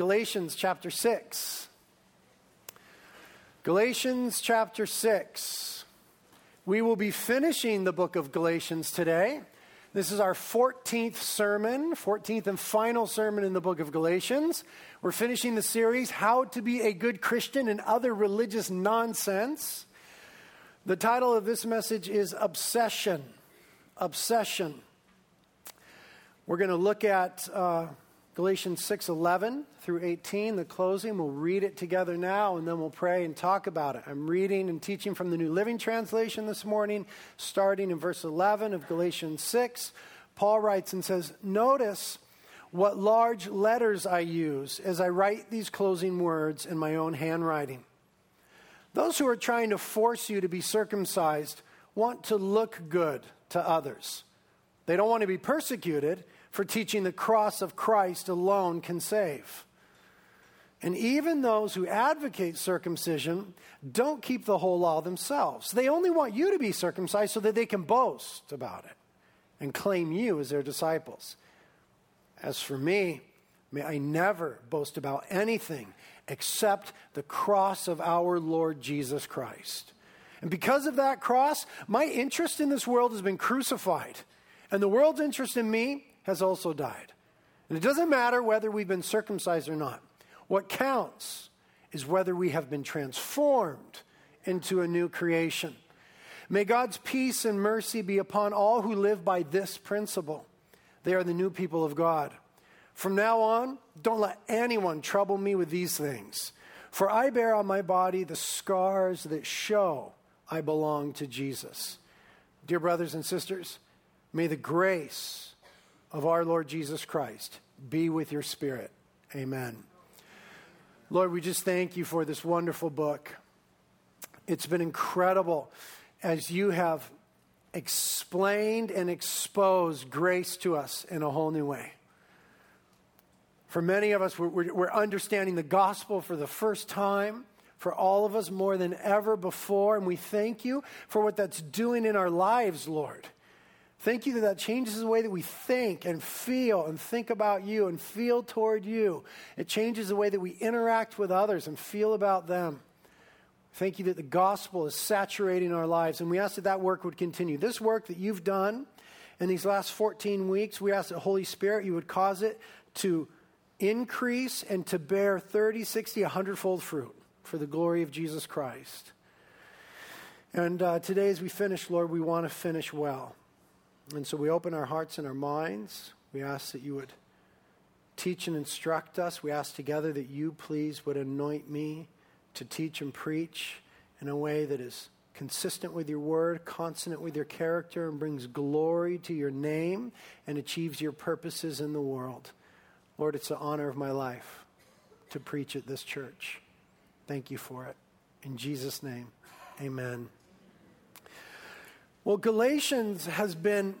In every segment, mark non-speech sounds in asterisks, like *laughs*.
Galatians chapter 6. Galatians chapter 6. We will be finishing the book of Galatians today. This is our 14th sermon, 14th and final sermon in the book of Galatians. We're finishing the series, How to Be a Good Christian and Other Religious Nonsense. The title of this message is Obsession. Obsession. We're going to look at uh, Galatians 6:11 through 18, the closing. We'll read it together now and then we'll pray and talk about it. I'm reading and teaching from the New Living Translation this morning, starting in verse 11 of Galatians 6. Paul writes and says, "Notice what large letters I use as I write these closing words in my own handwriting. Those who are trying to force you to be circumcised want to look good to others. They don't want to be persecuted." For teaching the cross of Christ alone can save. And even those who advocate circumcision don't keep the whole law themselves. They only want you to be circumcised so that they can boast about it and claim you as their disciples. As for me, may I never boast about anything except the cross of our Lord Jesus Christ. And because of that cross, my interest in this world has been crucified. And the world's interest in me has also died. And it doesn't matter whether we've been circumcised or not. What counts is whether we have been transformed into a new creation. May God's peace and mercy be upon all who live by this principle. They are the new people of God. From now on, don't let anyone trouble me with these things. For I bear on my body the scars that show I belong to Jesus. Dear brothers and sisters, may the grace of our Lord Jesus Christ be with your spirit. Amen. Lord, we just thank you for this wonderful book. It's been incredible as you have explained and exposed grace to us in a whole new way. For many of us, we're, we're, understanding the gospel for the first time. For all of us, more than ever before. And we thank you for what that's doing in our lives, Lord. Thank you that that changes the way that we think and feel and think about you and feel toward you. It changes the way that we interact with others and feel about them. Thank you that the gospel is saturating our lives, and we ask that that work would continue. This work that you've done in these last 14 weeks, we ask that Holy Spirit, you would cause it to increase and to bear 30, 60, 100 fold fruit for the glory of Jesus Christ. And uh, today, as we finish, Lord, we want to finish well. And so we open our hearts and our minds. We ask that you would teach and instruct us. We ask together that you, please, would anoint me to teach and preach in a way that is consistent with your word, consonant with your character, and brings glory to your name and achieves your purposes in the world. Lord, it's the honor of my life to preach at this church. Thank you for it. In Jesus' name, amen. Well, Galatians has been,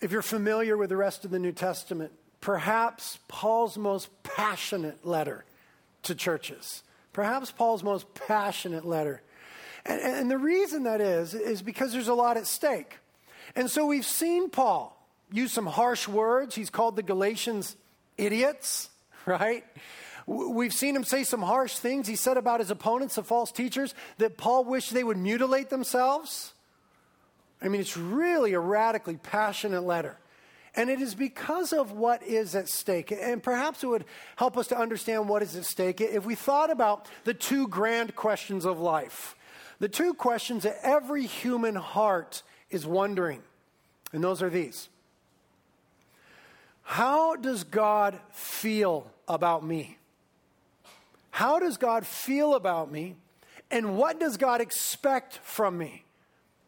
if you're familiar with the rest of the New Testament, perhaps Paul's most passionate letter to churches. Perhaps Paul's most passionate letter. And, and the reason that is, is because there's a lot at stake. And so we've seen Paul use some harsh words. He's called the Galatians idiots, *laughs* right? We've seen him say some harsh things. He said about his opponents, the false teachers, that Paul wished they would mutilate themselves. I mean, it's really a radically passionate letter. And it is because of what is at stake. And perhaps it would help us to understand what is at stake if we thought about the two grand questions of life. The two questions that every human heart is wondering. And those are these How does God feel about me? How does God feel about me? And what does God expect from me?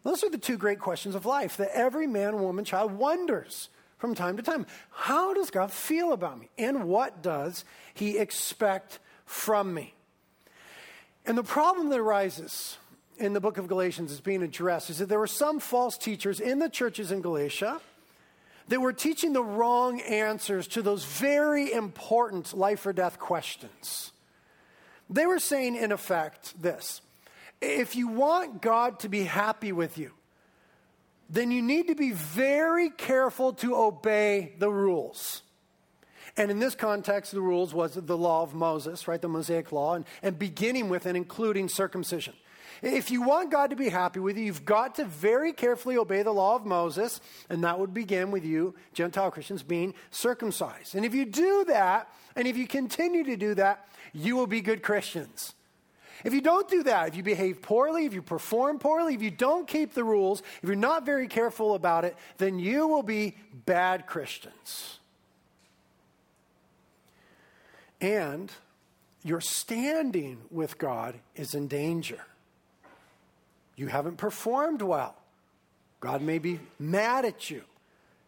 Those are the two great questions of life that every man, woman, child wonders from time to time. How does God feel about me? And what does He expect from me? And the problem that arises in the book of Galatians is being addressed is that there were some false teachers in the churches in Galatia that were teaching the wrong answers to those very important life or death questions. They were saying, in effect, this if you want God to be happy with you, then you need to be very careful to obey the rules. And in this context, the rules was the law of Moses, right? The Mosaic law, and, and beginning with and including circumcision. If you want God to be happy with you, you've got to very carefully obey the law of Moses, and that would begin with you, Gentile Christians, being circumcised. And if you do that, and if you continue to do that, you will be good Christians. If you don't do that, if you behave poorly, if you perform poorly, if you don't keep the rules, if you're not very careful about it, then you will be bad Christians. And your standing with God is in danger. You haven't performed well. God may be mad at you,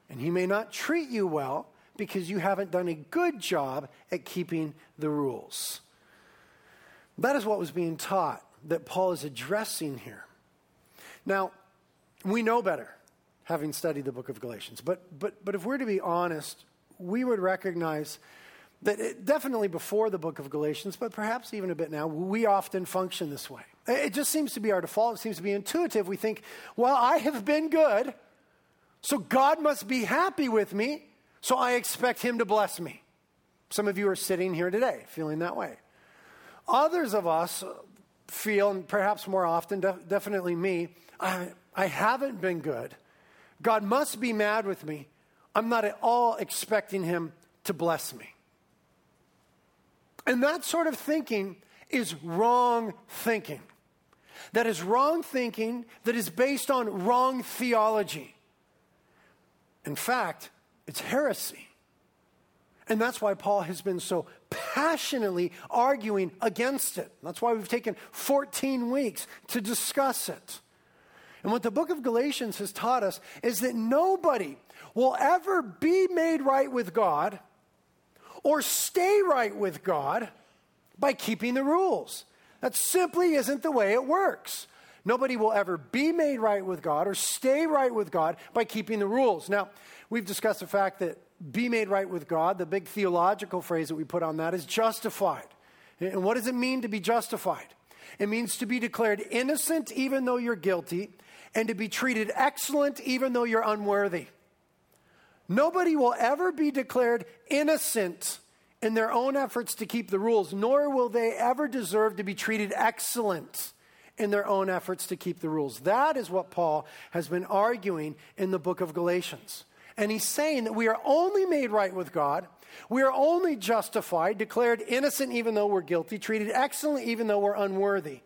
and He may not treat you well because you haven't done a good job at keeping the rules. That is what was being taught that Paul is addressing here. Now, we know better having studied the book of Galatians, but, but, but if we're to be honest, we would recognize that it, definitely before the book of Galatians, but perhaps even a bit now, we often function this way. It just seems to be our default. It seems to be intuitive. We think, well, I have been good, so God must be happy with me, so I expect Him to bless me. Some of you are sitting here today feeling that way. Others of us feel, and perhaps more often, def- definitely me, I, I haven't been good. God must be mad with me. I'm not at all expecting Him to bless me. And that sort of thinking is wrong thinking. That is wrong thinking that is based on wrong theology. In fact, it's heresy. And that's why Paul has been so passionately arguing against it. That's why we've taken 14 weeks to discuss it. And what the book of Galatians has taught us is that nobody will ever be made right with God or stay right with God by keeping the rules. That simply isn't the way it works. Nobody will ever be made right with God or stay right with God by keeping the rules. Now, we've discussed the fact that be made right with God, the big theological phrase that we put on that is justified. And what does it mean to be justified? It means to be declared innocent even though you're guilty, and to be treated excellent even though you're unworthy. Nobody will ever be declared innocent in their own efforts to keep the rules, nor will they ever deserve to be treated excellent in their own efforts to keep the rules. That is what Paul has been arguing in the book of Galatians. And he's saying that we are only made right with God. We are only justified, declared innocent even though we're guilty, treated excellent even though we're unworthy,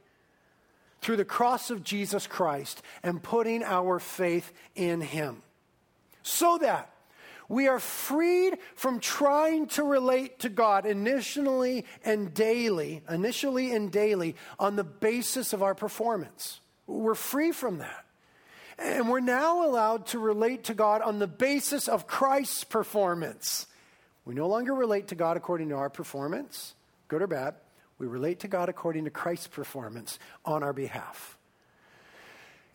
through the cross of Jesus Christ and putting our faith in him. So that we are freed from trying to relate to God initially and daily, initially and daily on the basis of our performance. We're free from that. And we're now allowed to relate to God on the basis of Christ's performance. We no longer relate to God according to our performance, good or bad. We relate to God according to Christ's performance on our behalf.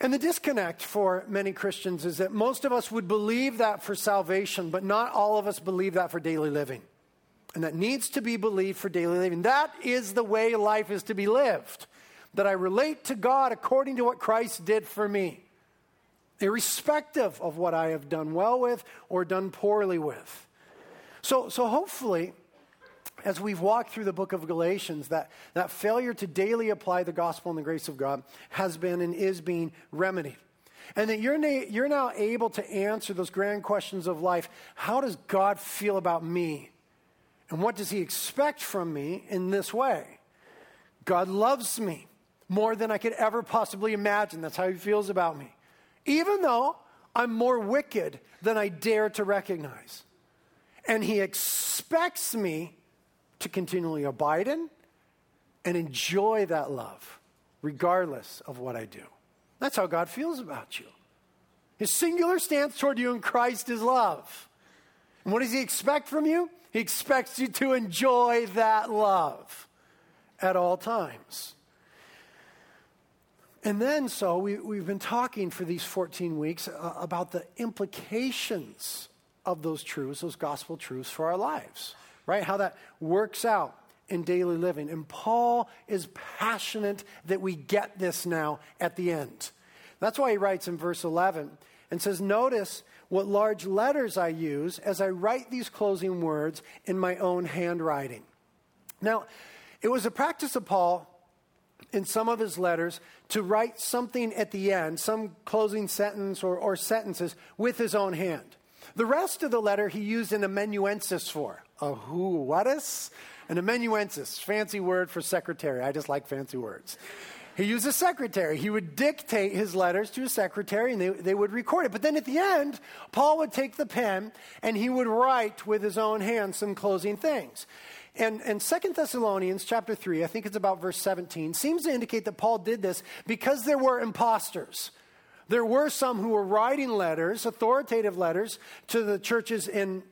And the disconnect for many Christians is that most of us would believe that for salvation, but not all of us believe that for daily living. And that needs to be believed for daily living. That is the way life is to be lived. That I relate to God according to what Christ did for me, irrespective of what I have done well with or done poorly with. So, so hopefully, as we've walked through the book of Galatians, that, that failure to daily apply the gospel and the grace of God has been and is being remedied. And that you're, na- you're now able to answer those grand questions of life. How does God feel about me? And what does he expect from me in this way? God loves me more than I could ever possibly imagine. That's how he feels about me. Even though I'm more wicked than I dare to recognize. And he expects me to continually abide in and enjoy that love, regardless of what I do. That's how God feels about you. His singular stance toward you in Christ is love. And what does he expect from you? He expects you to enjoy that love at all times. And then, so we, we've been talking for these 14 weeks uh, about the implications of those truths, those gospel truths for our lives right? How that works out in daily living. And Paul is passionate that we get this now at the end. That's why he writes in verse 11 and says, Notice what large letters I use as I write these closing words in my own handwriting. Now, it was a practice of Paul in some of his letters to write something at the end, some closing sentence or, or sentences, with his own hand. The rest of the letter he used an amanuensis for. A who, what is? An amanuensis, fancy word for secretary. I just like fancy words. He used a secretary. He would dictate his letters to a secretary and they, they would record it. But then at the end, Paul would take the pen and he would write with his own hand some closing things. And, and 2 Thessalonians chapter 3, I think it's about verse 17, seems to indicate that Paul did this because there were imposters. There were some who were writing letters, authoritative letters, to the churches in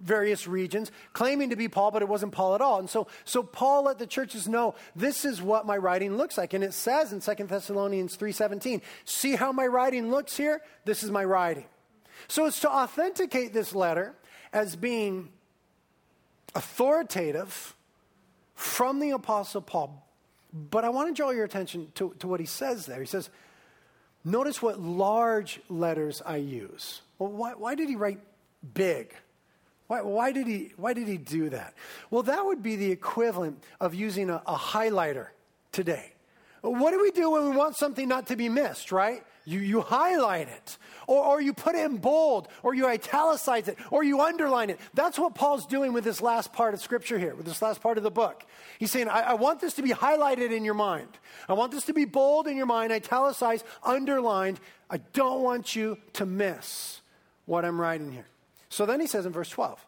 various regions, claiming to be Paul, but it wasn't Paul at all. And so, so Paul let the churches know this is what my writing looks like. And it says in 2 Thessalonians 3:17, see how my writing looks here? This is my writing. So it's to authenticate this letter as being authoritative from the Apostle Paul. But I want to draw your attention to, to what he says there. He says, Notice what large letters I use. Well, why, why did he write big? Why, why, did he, why did he do that? Well, that would be the equivalent of using a, a highlighter today. What do we do when we want something not to be missed, right? You, you highlight it, or, or you put it in bold, or you italicize it, or you underline it. That's what Paul's doing with this last part of Scripture here, with this last part of the book. He's saying, I, I want this to be highlighted in your mind. I want this to be bold in your mind, italicized, underlined. I don't want you to miss what I'm writing here. So then he says in verse 12,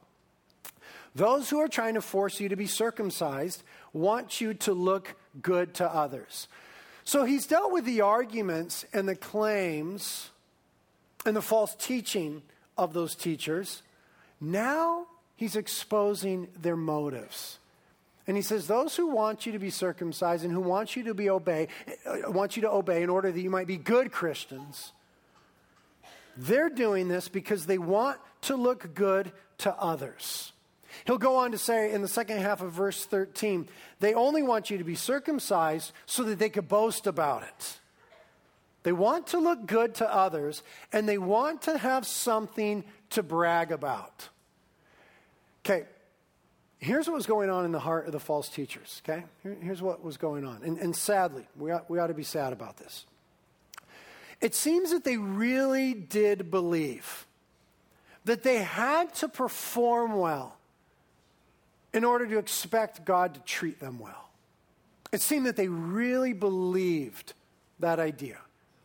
those who are trying to force you to be circumcised want you to look good to others. So he's dealt with the arguments and the claims and the false teaching of those teachers. Now he's exposing their motives. And he says, Those who want you to be circumcised and who want you to be obey, uh, want you to obey in order that you might be good Christians, they're doing this because they want to look good to others. He'll go on to say in the second half of verse 13, they only want you to be circumcised so that they could boast about it. They want to look good to others and they want to have something to brag about. Okay, here's what was going on in the heart of the false teachers, okay? Here, here's what was going on. And, and sadly, we ought, we ought to be sad about this. It seems that they really did believe that they had to perform well in order to expect God to treat them well. It seemed that they really believed that idea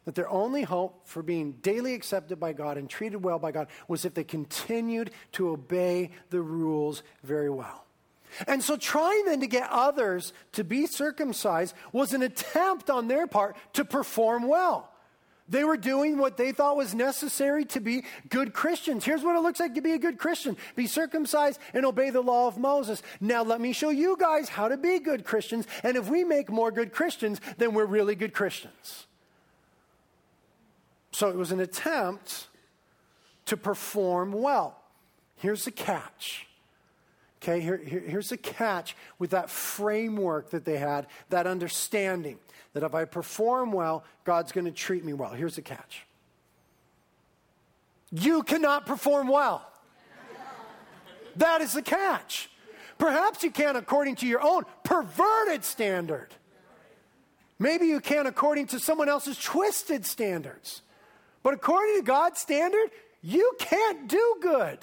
that their only hope for being daily accepted by God and treated well by God was if they continued to obey the rules very well. And so, trying then to get others to be circumcised was an attempt on their part to perform well. They were doing what they thought was necessary to be good Christians. Here's what it looks like to be a good Christian be circumcised and obey the law of Moses. Now, let me show you guys how to be good Christians. And if we make more good Christians, then we're really good Christians. So it was an attempt to perform well. Here's the catch. Okay, here, here, here's the catch with that framework that they had, that understanding that if I perform well, God's going to treat me well. Here's the catch you cannot perform well. That is the catch. Perhaps you can according to your own perverted standard. Maybe you can according to someone else's twisted standards. But according to God's standard, you can't do good.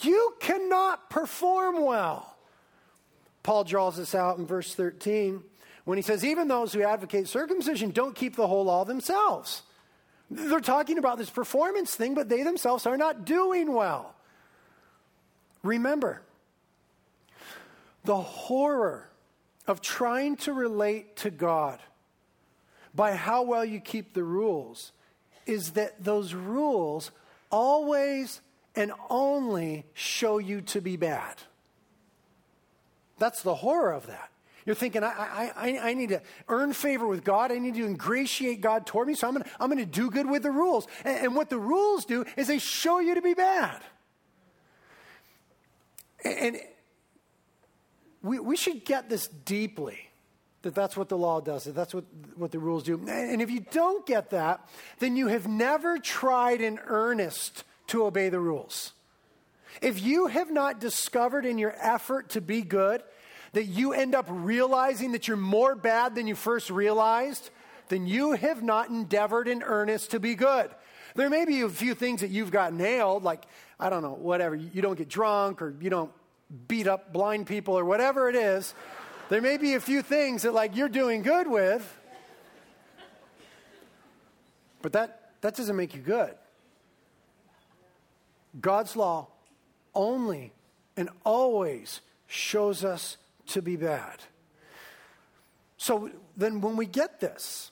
You cannot perform well. Paul draws this out in verse 13 when he says, even those who advocate circumcision don't keep the whole law themselves. They're talking about this performance thing, but they themselves are not doing well. Remember, the horror of trying to relate to God by how well you keep the rules is that those rules always and only show you to be bad. That's the horror of that. You're thinking, I, I, I, need to earn favor with God. I need to ingratiate God toward me. So I'm going to I'm to do good with the rules. And, and what the rules do is they show you to be bad. And we, we should get this deeply that that's what the law does, that that's what, what the rules do. And if you don't get that, then you have never tried in earnest to obey the rules. If you have not discovered in your effort to be good that you end up realizing that you're more bad than you first realized, then you have not endeavored in earnest to be good. There may be a few things that you've got nailed, like, I don't know, whatever. You don't get drunk or you don't beat up blind people or whatever it is. There may be a few things that, like, you're doing good with, but that, that doesn't make you good. God's law only and always shows us to be bad. So then, when we get this,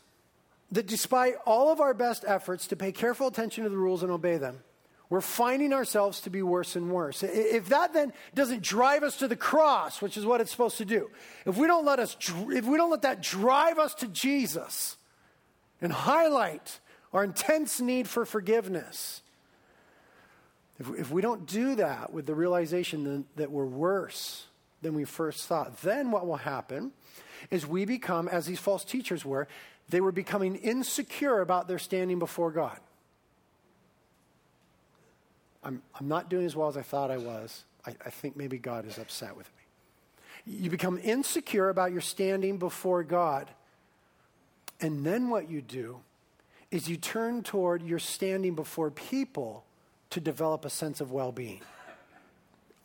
that despite all of our best efforts to pay careful attention to the rules and obey them, we're finding ourselves to be worse and worse. If that then doesn't drive us to the cross, which is what it's supposed to do, if we don't let us, if we don't let that drive us to Jesus and highlight our intense need for forgiveness, if, we don't do that with the realization that we're worse than we first thought, then what will happen is we become, as these false teachers were, they were becoming insecure about their standing before God. I'm, I'm not doing as well as I thought I was. I, I think maybe God is upset with me. You become insecure about your standing before God. And then what you do is you turn toward your standing before people to develop a sense of well being.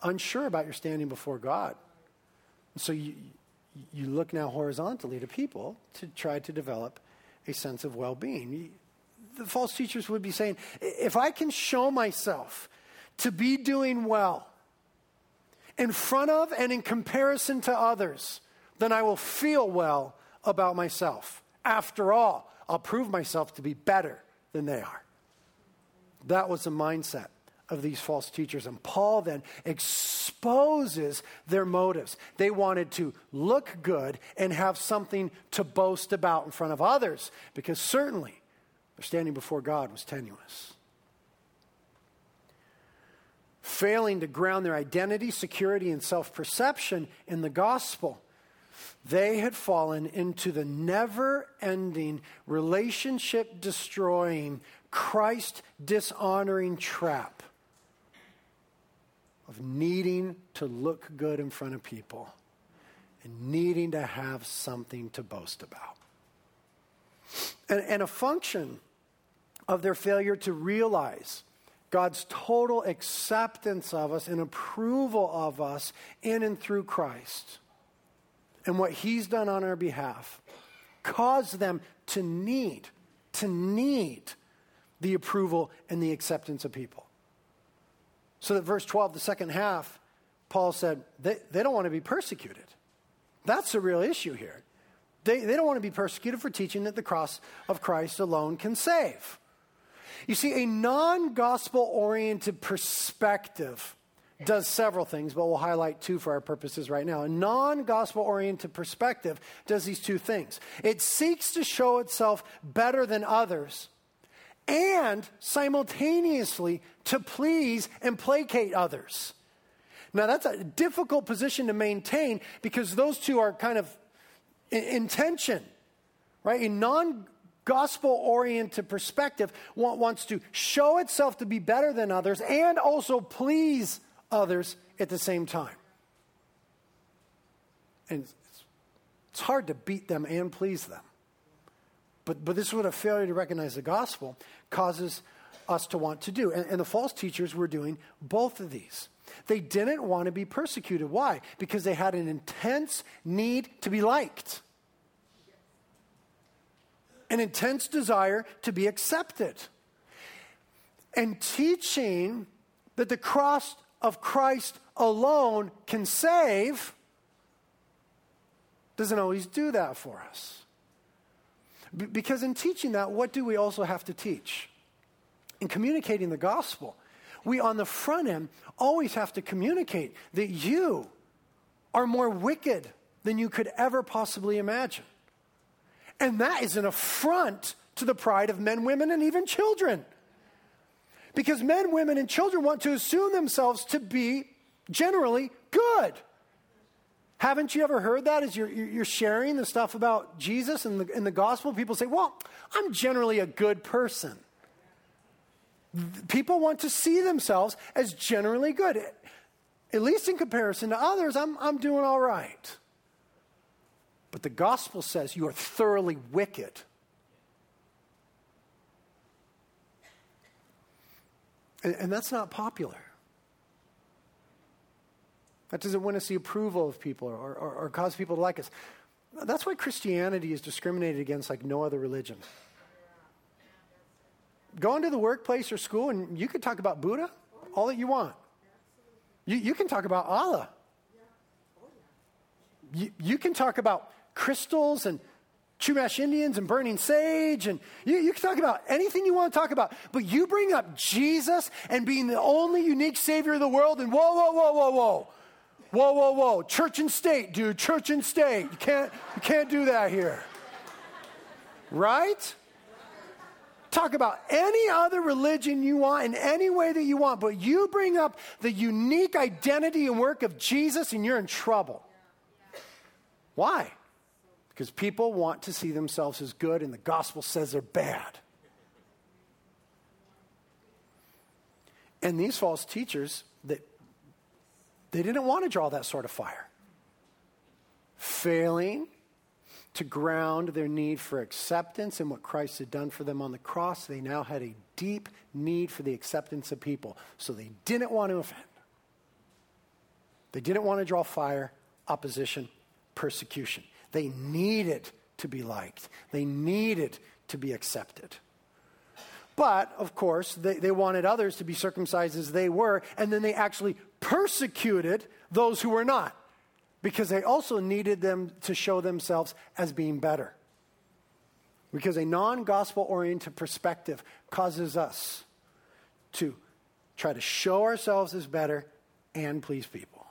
Unsure about your standing before God. So you, you look now horizontally to people to try to develop a sense of well being. The false teachers would be saying, if I can show myself to be doing well in front of and in comparison to others, then I will feel well about myself. After all, I'll prove myself to be better than they are. That was the mindset of these false teachers. And Paul then exposes their motives. They wanted to look good and have something to boast about in front of others because certainly their standing before God was tenuous. Failing to ground their identity, security, and self perception in the gospel, they had fallen into the never ending, relationship destroying, Christ dishonoring trap of needing to look good in front of people and needing to have something to boast about. And, and a function of their failure to realize God's total acceptance of us and approval of us in and through Christ and what He's done on our behalf caused them to need, to need the approval and the acceptance of people. So that verse 12, the second half, Paul said, they, they don't want to be persecuted. That's the real issue here. They, they don't want to be persecuted for teaching that the cross of Christ alone can save. You see, a non gospel oriented perspective does several things, but we'll highlight two for our purposes right now. A non gospel oriented perspective does these two things it seeks to show itself better than others and simultaneously to please and placate others. Now, that's a difficult position to maintain because those two are kind of in, tension, right? A non gospel oriented perspective wants to show itself to be better than others and also please others at the same time. And it's hard to beat them and please them. But, but this is what a failure to recognize the gospel causes us to want to do. And, and the false teachers were doing both of these. They didn't want to be persecuted. Why? Because they had an intense need to be liked, an intense desire to be accepted. And teaching that the cross of Christ alone can save doesn't always do that for us. B- because in teaching that, what do we also have to teach? In communicating the gospel, we on the front end always have to communicate that you are more wicked than you could ever possibly imagine. And that is an affront to the pride of men, women, and even children. Because men, women, and children want to assume themselves to be generally good. Haven't you ever heard that as you're, you're sharing the stuff about Jesus and the, and the gospel? People say, Well, I'm generally a good person. People want to see themselves as generally good. At least in comparison to others, I'm, I'm doing all right. But the gospel says you are thoroughly wicked. And, and that's not popular. That doesn't win us the approval of people or, or, or cause people to like us. That's why Christianity is discriminated against like no other religion. Go into the workplace or school and you can talk about Buddha all that you want. You, you can talk about Allah. You, you can talk about crystals and Chumash Indians and burning sage, and you, you, can talk about anything you want to talk about, but you bring up Jesus and being the only unique Savior of the world, and whoa, whoa, whoa, whoa, whoa. Whoa, whoa, whoa. Church and state, dude. Church and state. You can't, you can't do that here. Right? Talk about any other religion you want in any way that you want, but you bring up the unique identity and work of Jesus and you're in trouble. Why? Because people want to see themselves as good and the gospel says they're bad. And these false teachers they didn't want to draw that sort of fire. Failing to ground their need for acceptance in what Christ had done for them on the cross, they now had a deep need for the acceptance of people. So they didn't want to offend. They didn't want to draw fire, opposition, persecution. They needed to be liked, they needed to be accepted. But, of course, they, they wanted others to be circumcised as they were, and then they actually persecuted those who were not because they also needed them to show themselves as being better. Because a non gospel oriented perspective causes us to try to show ourselves as better and please people.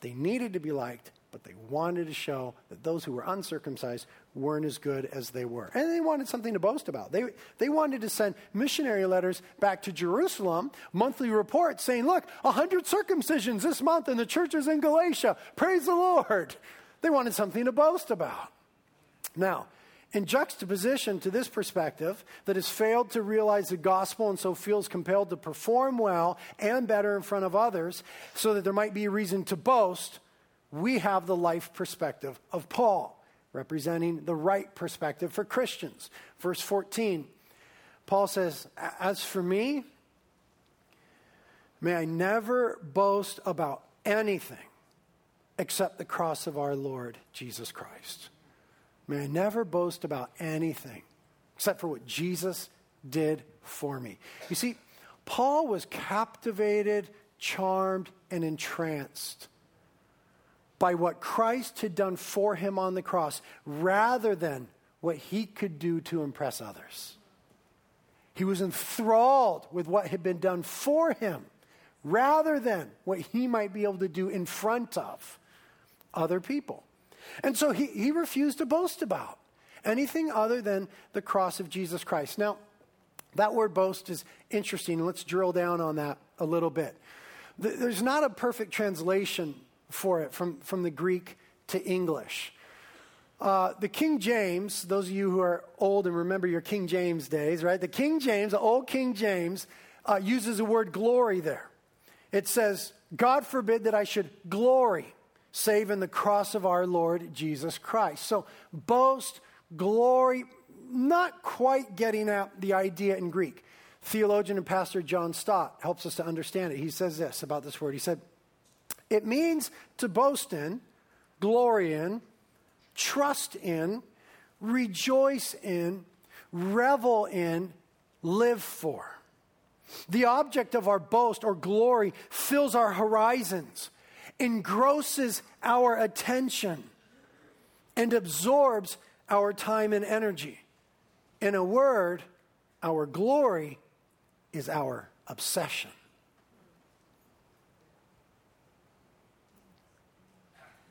They needed to be liked, but they wanted to show that those who were uncircumcised weren't as good as they were. And they wanted something to boast about. They, they wanted to send missionary letters back to Jerusalem, monthly reports saying, look, 100 circumcisions this month in the churches in Galatia. Praise the Lord. They wanted something to boast about. Now, in juxtaposition to this perspective that has failed to realize the gospel and so feels compelled to perform well and better in front of others so that there might be a reason to boast, we have the life perspective of Paul, representing the right perspective for Christians. Verse 14, Paul says, As for me, may I never boast about anything except the cross of our Lord Jesus Christ. May I never boast about anything except for what Jesus did for me. You see, Paul was captivated, charmed, and entranced by what Christ had done for him on the cross rather than what he could do to impress others. He was enthralled with what had been done for him rather than what he might be able to do in front of other people. And so he, he refused to boast about anything other than the cross of Jesus Christ. Now, that word boast is interesting. Let's drill down on that a little bit. There's not a perfect translation for it from, from the Greek to English. Uh, the King James, those of you who are old and remember your King James days, right? The King James, the old King James, uh, uses the word glory there. It says, God forbid that I should glory save in the cross of our Lord Jesus Christ. So, boast, glory, not quite getting at the idea in Greek. Theologian and pastor John Stott helps us to understand it. He says this about this word. He said, it means to boast in, glory in, trust in, rejoice in, revel in, live for. The object of our boast or glory fills our horizons, engrosses our attention, and absorbs our time and energy. In a word, our glory is our obsession.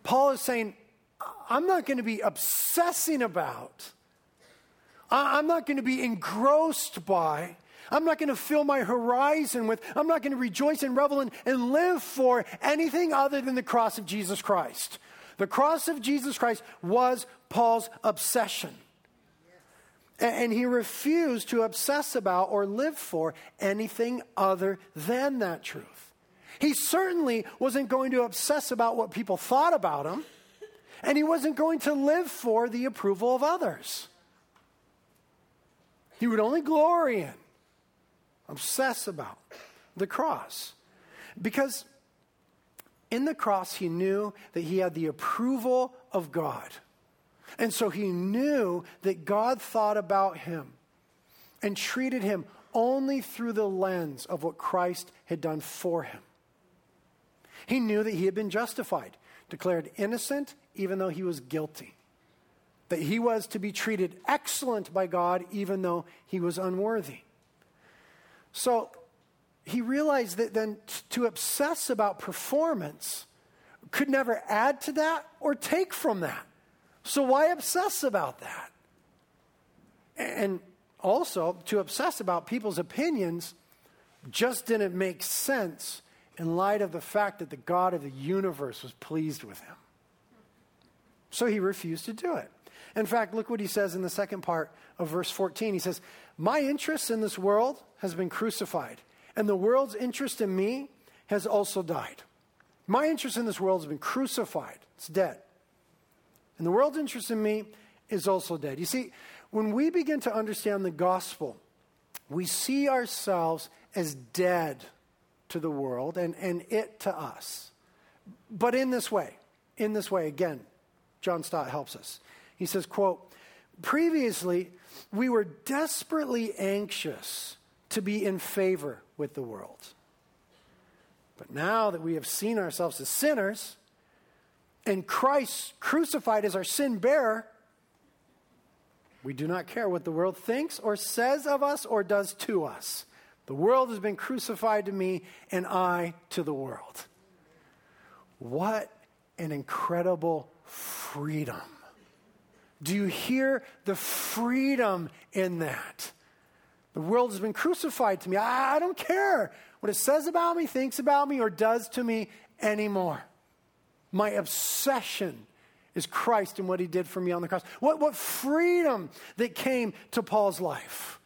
Paul is saying, I'm not going to be obsessing about, I'm not going to be engrossed by, I'm not going to fill my horizon with, I'm not going to rejoice and revel in, and live for anything other than the cross of Jesus Christ. The cross of Jesus Christ was Paul's obsession. And he refused to obsess about or live for anything other than that truth. He certainly wasn't going to obsess about what people thought about him, and he wasn't going to live for the approval of others. He would only glory in, obsess about the cross. Because in the cross, he knew that he had the approval of God. And so he knew that God thought about him and treated him only through the lens of what Christ had done for him. He knew that he had been justified, declared innocent, even though he was guilty. That he was to be treated excellent by God, even though he was unworthy. So he realized that then to obsess about performance could never add to that or take from that. So why obsess about that? And also, to obsess about people's opinions just didn't make sense in light of the fact that the God of the universe was pleased with him. So he refused to do it. In fact, look what he says in the second part of verse 14. He says, My interest in this world has been crucified, and the world's interest in me has also died. My interest in this world has been crucified, it's dead. And the world's interest in me is also dead. You see, when we begin to understand the gospel, we see ourselves as dead to the world and, and it to us. But in this way, in this way, again, John Stott helps us. He says, quote, previously we were desperately anxious to be in favor with the world. But now that we have seen ourselves as sinners, and Christ crucified as our sin bearer, we do not care what the world thinks or says of us or does to us. The world has been crucified to me, and I to the world. What an incredible freedom. Do you hear the freedom in that? The world has been crucified to me. I, don't care what it says about me, thinks about me, or does to me anymore. My obsession is Christ and what he did for me on the cross. What, what freedom that came to Paul's life.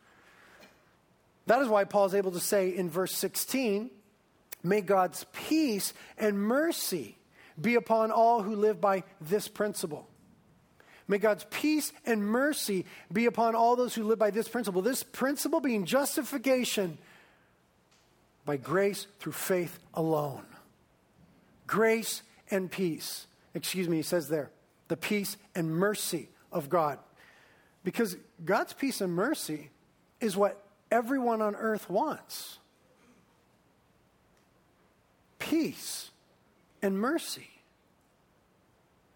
That is why Paul is able to say in verse 16, May God's peace and mercy be upon all who live by this principle. May God's peace and mercy be upon all those who live by this principle. This principle being justification by grace through faith alone. Grace and peace. Excuse me, he says there, the peace and mercy of God. Because God's peace and mercy is what everyone on earth wants peace and mercy.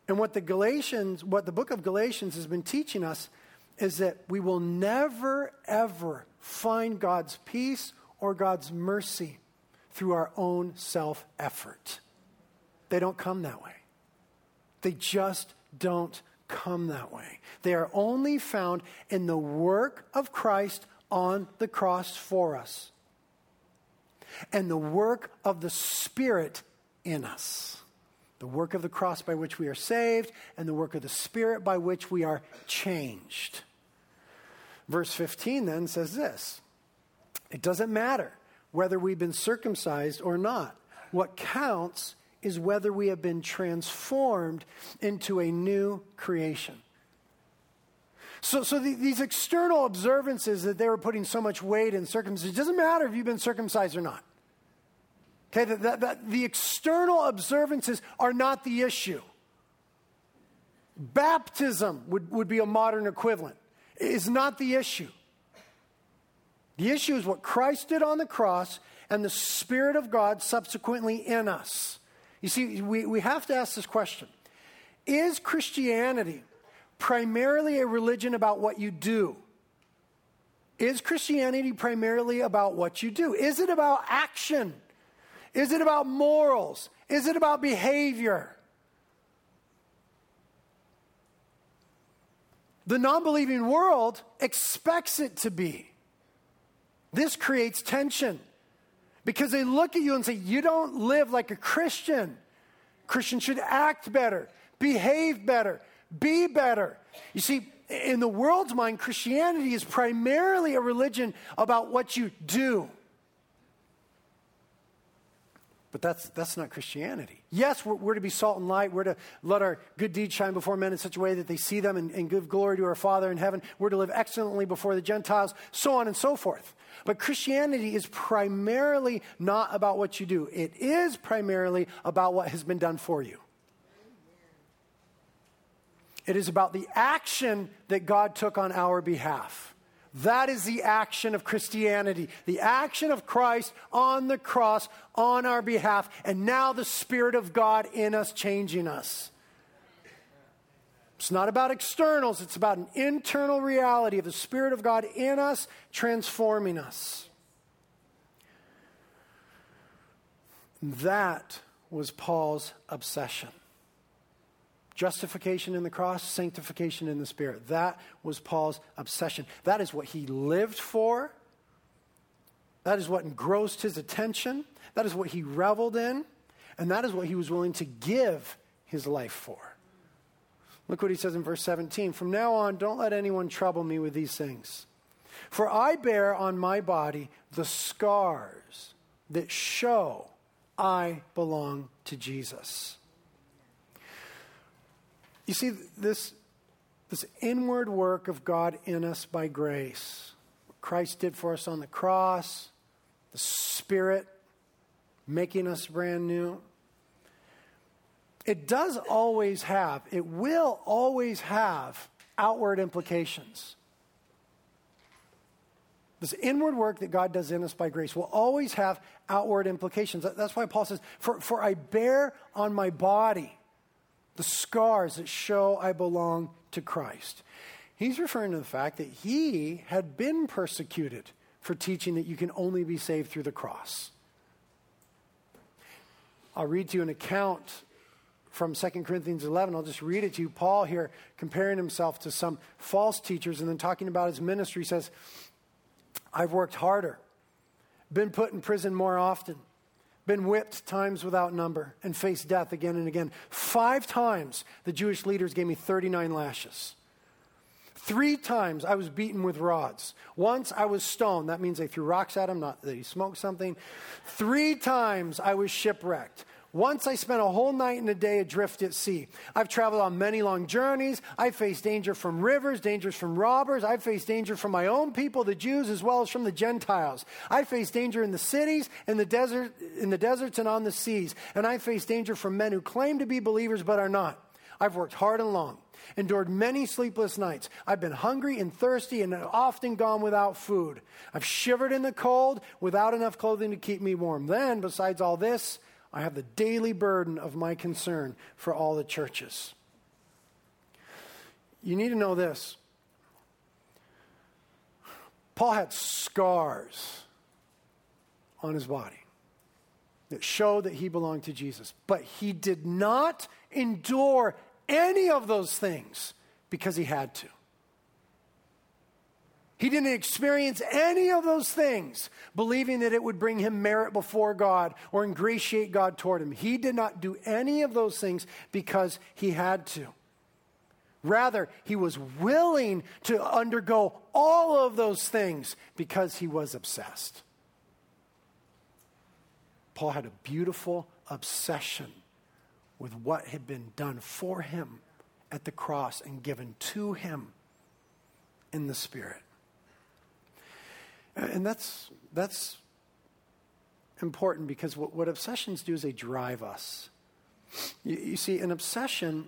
And what the Galatians, what the book of Galatians has been teaching us is that we will never, ever find God's peace or God's mercy through our own self effort. They don't come that way. They just don't come that way. They are only found in the work of Christ on the cross for us and the work of the Spirit in us. The work of the cross by which we are saved, and the work of the Spirit by which we are changed. Verse 15 then says this It doesn't matter whether we've been circumcised or not. What counts is whether we have been transformed into a new creation. So, so the, these external observances that they were putting so much weight in circumcision, it doesn't matter if you've been circumcised or not. Okay, the, the, the external observances are not the issue. Baptism would, would be a modern equivalent, is not the issue. The issue is what Christ did on the cross and the Spirit of God subsequently in us. You see, we, we have to ask this question Is Christianity primarily a religion about what you do? Is Christianity primarily about what you do? Is it about action? Is it about morals? Is it about behavior? The non believing world expects it to be. This creates tension because they look at you and say, You don't live like a Christian. Christians should act better, behave better, be better. You see, in the world's mind, Christianity is primarily a religion about what you do. But that's, that's not Christianity. Yes, we're, we're, to be salt and light. We're to let our good deeds shine before men in such a way that they see them and, and give glory to our Father in heaven. We're to live excellently before the Gentiles, so on and so forth. But Christianity is primarily not about what you do, it is primarily about what has been done for you. It is about the action that God took on our behalf. That is the action of Christianity, the action of Christ on the cross on our behalf, and now the Spirit of God in us changing us. It's not about externals, it's about an internal reality of the Spirit of God in us transforming us. That was Paul's obsession. Justification in the cross, sanctification in the Spirit. That was Paul's obsession. That is what he lived for. That is what engrossed his attention. That is what he reveled in. And that is what he was willing to give his life for. Look what he says in verse 17 From now on, don't let anyone trouble me with these things. For I bear on my body the scars that show I belong to Jesus. You see, this, this inward work of God in us by grace, what Christ did for us on the cross, the Spirit making us brand new, it does always have, it will always have outward implications. This inward work that God does in us by grace will always have outward implications. That's why Paul says, For, for I bear on my body the scars that show I belong to Christ. He's referring to the fact that he had been persecuted for teaching that you can only be saved through the cross. I'll read to you an account from 2 Corinthians 11. I'll just read it to you. Paul here comparing himself to some false teachers and then talking about his ministry says, I've worked harder, been put in prison more often been whipped times without number, and faced death again and again. Five times the Jewish leaders gave me 39 lashes. Three times I was beaten with rods. Once I was stoned. That means they threw rocks at him, not that he smoked something. Three times I was shipwrecked. Once I spent a whole night and a day adrift at sea. I've traveled on many long journeys. I've faced danger from rivers, dangers from robbers. I've faced danger from my own people, the Jews, as well as from the Gentiles. I faced danger in the cities, in the desert, in the deserts, and on the seas. And I faced danger from men who claim to be believers but are not. I've worked hard and long, endured many sleepless nights. I've been hungry and thirsty and often gone without food. I've shivered in the cold without enough clothing to keep me warm. Then, besides all this, I have the daily burden of my concern for all the churches. You need to know this Paul had scars on his body that showed that he belonged to Jesus, but he did not endure any of those things because he had to. He didn't experience any of those things believing that it would bring him merit before God or ingratiate God toward him. He did not do any of those things because he had to. Rather, he was willing to undergo all of those things because he was obsessed. Paul had a beautiful obsession with what had been done for him at the cross and given to him in the Spirit. And that's, that's important because what, what obsessions do is they drive us. You, you see, an obsession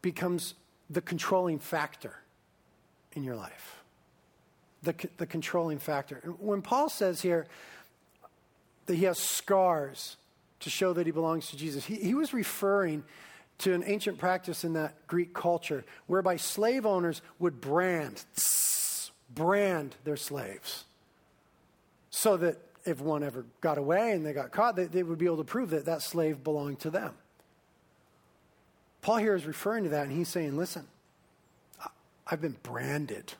becomes the controlling factor in your life. The, the controlling factor. When Paul says here that he has scars to show that he belongs to Jesus, he, he was referring to an ancient practice in that Greek culture whereby slave owners would brand, brand their slaves so that if one ever got away and they got caught, they, they would be able to prove that that slave belonged to them. Paul here is referring to that, and he's saying, listen, I've been branded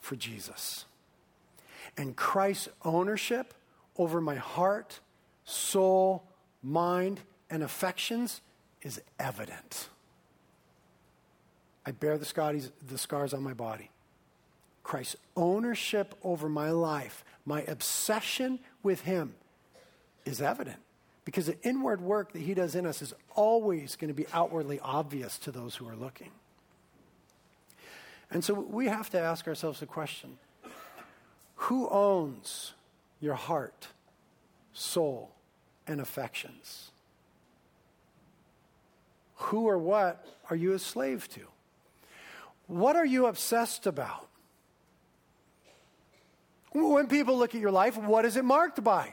for Jesus. And Christ's ownership over my heart, soul, mind, and affections is evident. I bear the scars, the scars on my body. Christ's ownership over my life, my obsession with Him, is evident because the inward work that He does in us is always going to be outwardly obvious to those who are looking. And so we have to ask ourselves the question who owns your heart, soul, and affections? Who or what are you a slave to? What are you obsessed about? When people look at your life, what is it marked by?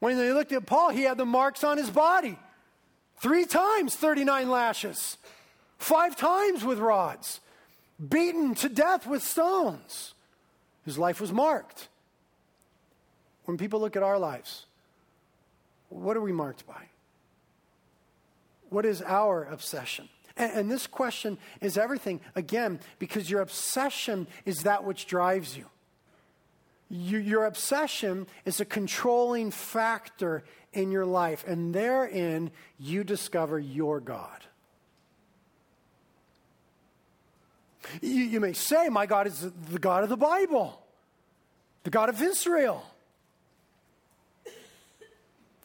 When they looked at Paul, he had the marks on his body. Three times 39 lashes, five times with rods, beaten to death with stones. His life was marked. When people look at our lives, what are we marked by? What is our obsession? And, and, this question is everything, again, because your obsession is that which drives you. You. Your obsession is a controlling factor in your life, and therein you discover your God. You, you may say, My God is the God of the Bible, the God of Israel.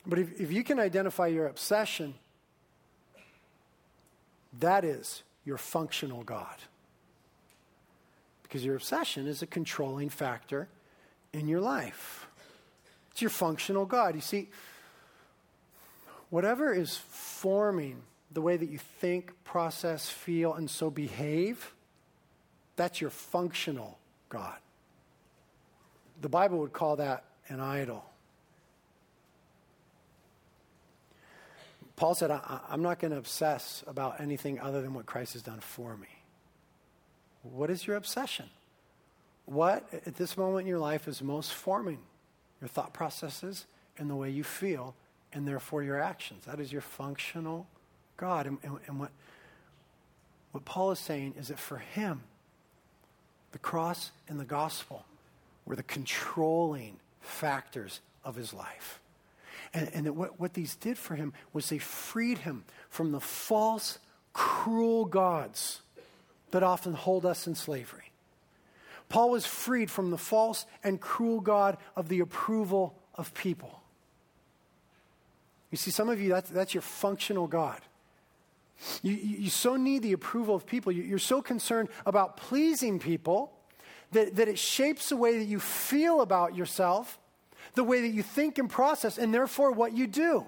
But if, if you can identify your obsession, that is your functional God. Because your obsession is a controlling factor in your life. It's your functional God. You see, whatever is forming the way that you think, process, feel, and so behave, that's your functional God. The Bible would call that an idol. Paul said, I, am not going to obsess about anything other than what Christ has done for me. What is your obsession? What, at this moment in your life, is most forming your thought processes and the way you feel, and therefore your actions? That is your functional God. And, and, and what, what Paul is saying is that for him, the cross and the gospel were the controlling factors of his life. And, and that what, what these did for him was they freed him from the false, cruel gods that often hold us in slavery. Paul was freed from the false and cruel God of the approval of people. You see, some of you, that's, that's your functional God. You, you, you so need the approval of people. You, you're so concerned about pleasing people that, that it shapes the way that you feel about yourself the way that you think and process, and therefore what you do.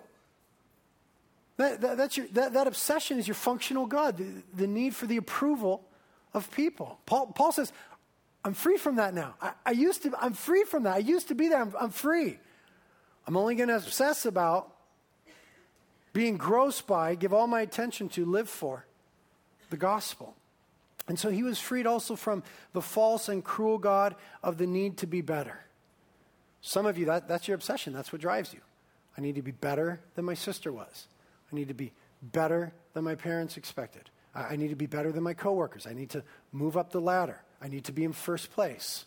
That, that, that's your, that, that obsession is your functional God, the, the need for the approval of people. Paul, Paul says, I'm free from that now. I, I, used to, I'm free from that. I used to be there. I'm, I'm free. I'm only going to obsess about being grossed by, give all my attention to, live for the gospel. And so he was freed also from the false and cruel God of the need to be better. Some of you, that, that's your obsession. That's what drives you. I need to be better than my sister was. I need to be better than my parents expected. I, I need to be better than my coworkers. I need to move up the ladder. I need to be in first place.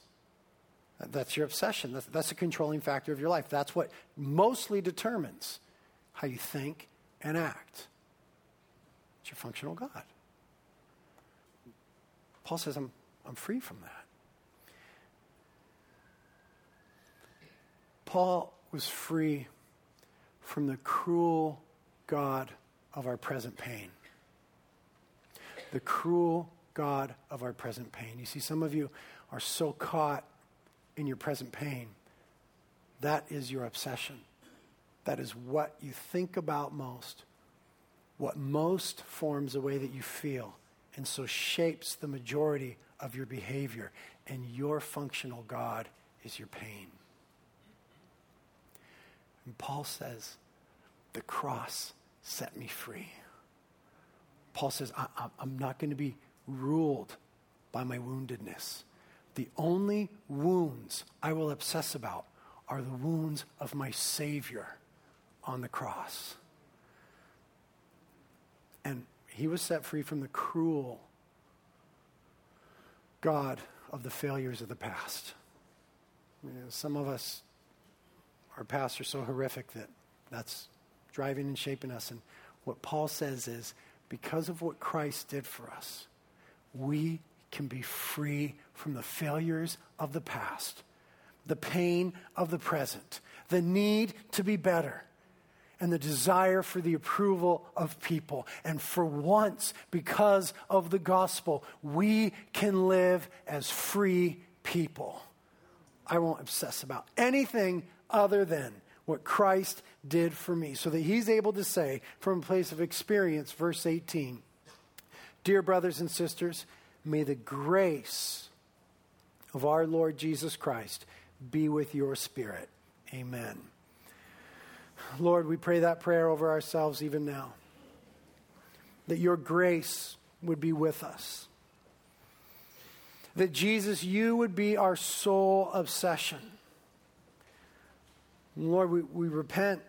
That's your obsession. That's, that's a controlling factor of your life. That's what mostly determines how you think and act. It's your functional God. Paul says, I'm, I'm free from that. Paul was free from the cruel God of our present pain. The cruel God of our present pain. You see, some of you are so caught in your present pain. That is your obsession. That is what you think about most, what most forms the way that you feel, and so shapes the majority of your behavior. And your functional God is your pain. And Paul says, the cross set me free. Paul says, I, am not going to be ruled by my woundedness. The only wounds I will obsess about are the wounds of my Savior on the cross. And he was set free from the cruel God of the failures of the past. You know, some of us, our past are so horrific that that's driving and shaping us. And what Paul says is because of what Christ did for us, we can be free from the failures of the past, the pain of the present, the need to be better, and the desire for the approval of people. And for once, because of the gospel, we can live as free people. I won't obsess about anything other than what Christ did for me, so that he's able to say from a place of experience, verse 18, Dear brothers and sisters, may the grace of our Lord Jesus Christ be with your spirit. Amen. Lord, we pray that prayer over ourselves even now. That your grace would be with us. That Jesus, you would be our sole obsession. Lord, we, we repent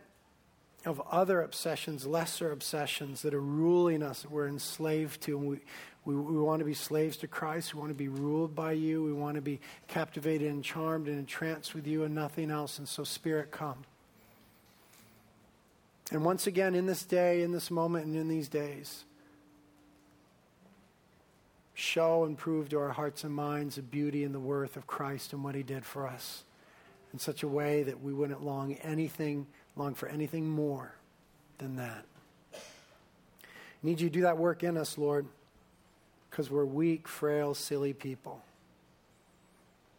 of other obsessions, lesser obsessions that are ruling us, that we're enslaved to. And we, we, we want to be slaves to Christ. We want to be ruled by you. We want to be captivated and charmed and entranced with you and nothing else. And so, Spirit, come. And once again, in this day, in this moment, and in these days, show and prove to our hearts and minds the beauty and the worth of Christ and what he did for us in such a way that we wouldn't long anything, long for anything more than that. Need you to do that work in us, Lord, because we're weak, frail, silly people.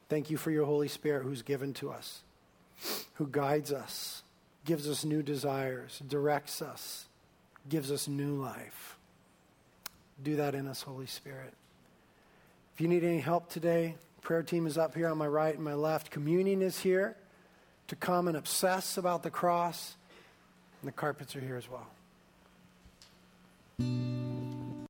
Thank you for your Holy Spirit who's given to us, who guides us gives us new desires, directs us, gives us new life. Do that in us, Holy Spirit. If you need any help today, prayer team is up here on my right and my left. Communion is here to come and obsess about the cross, and the carpets are here as well.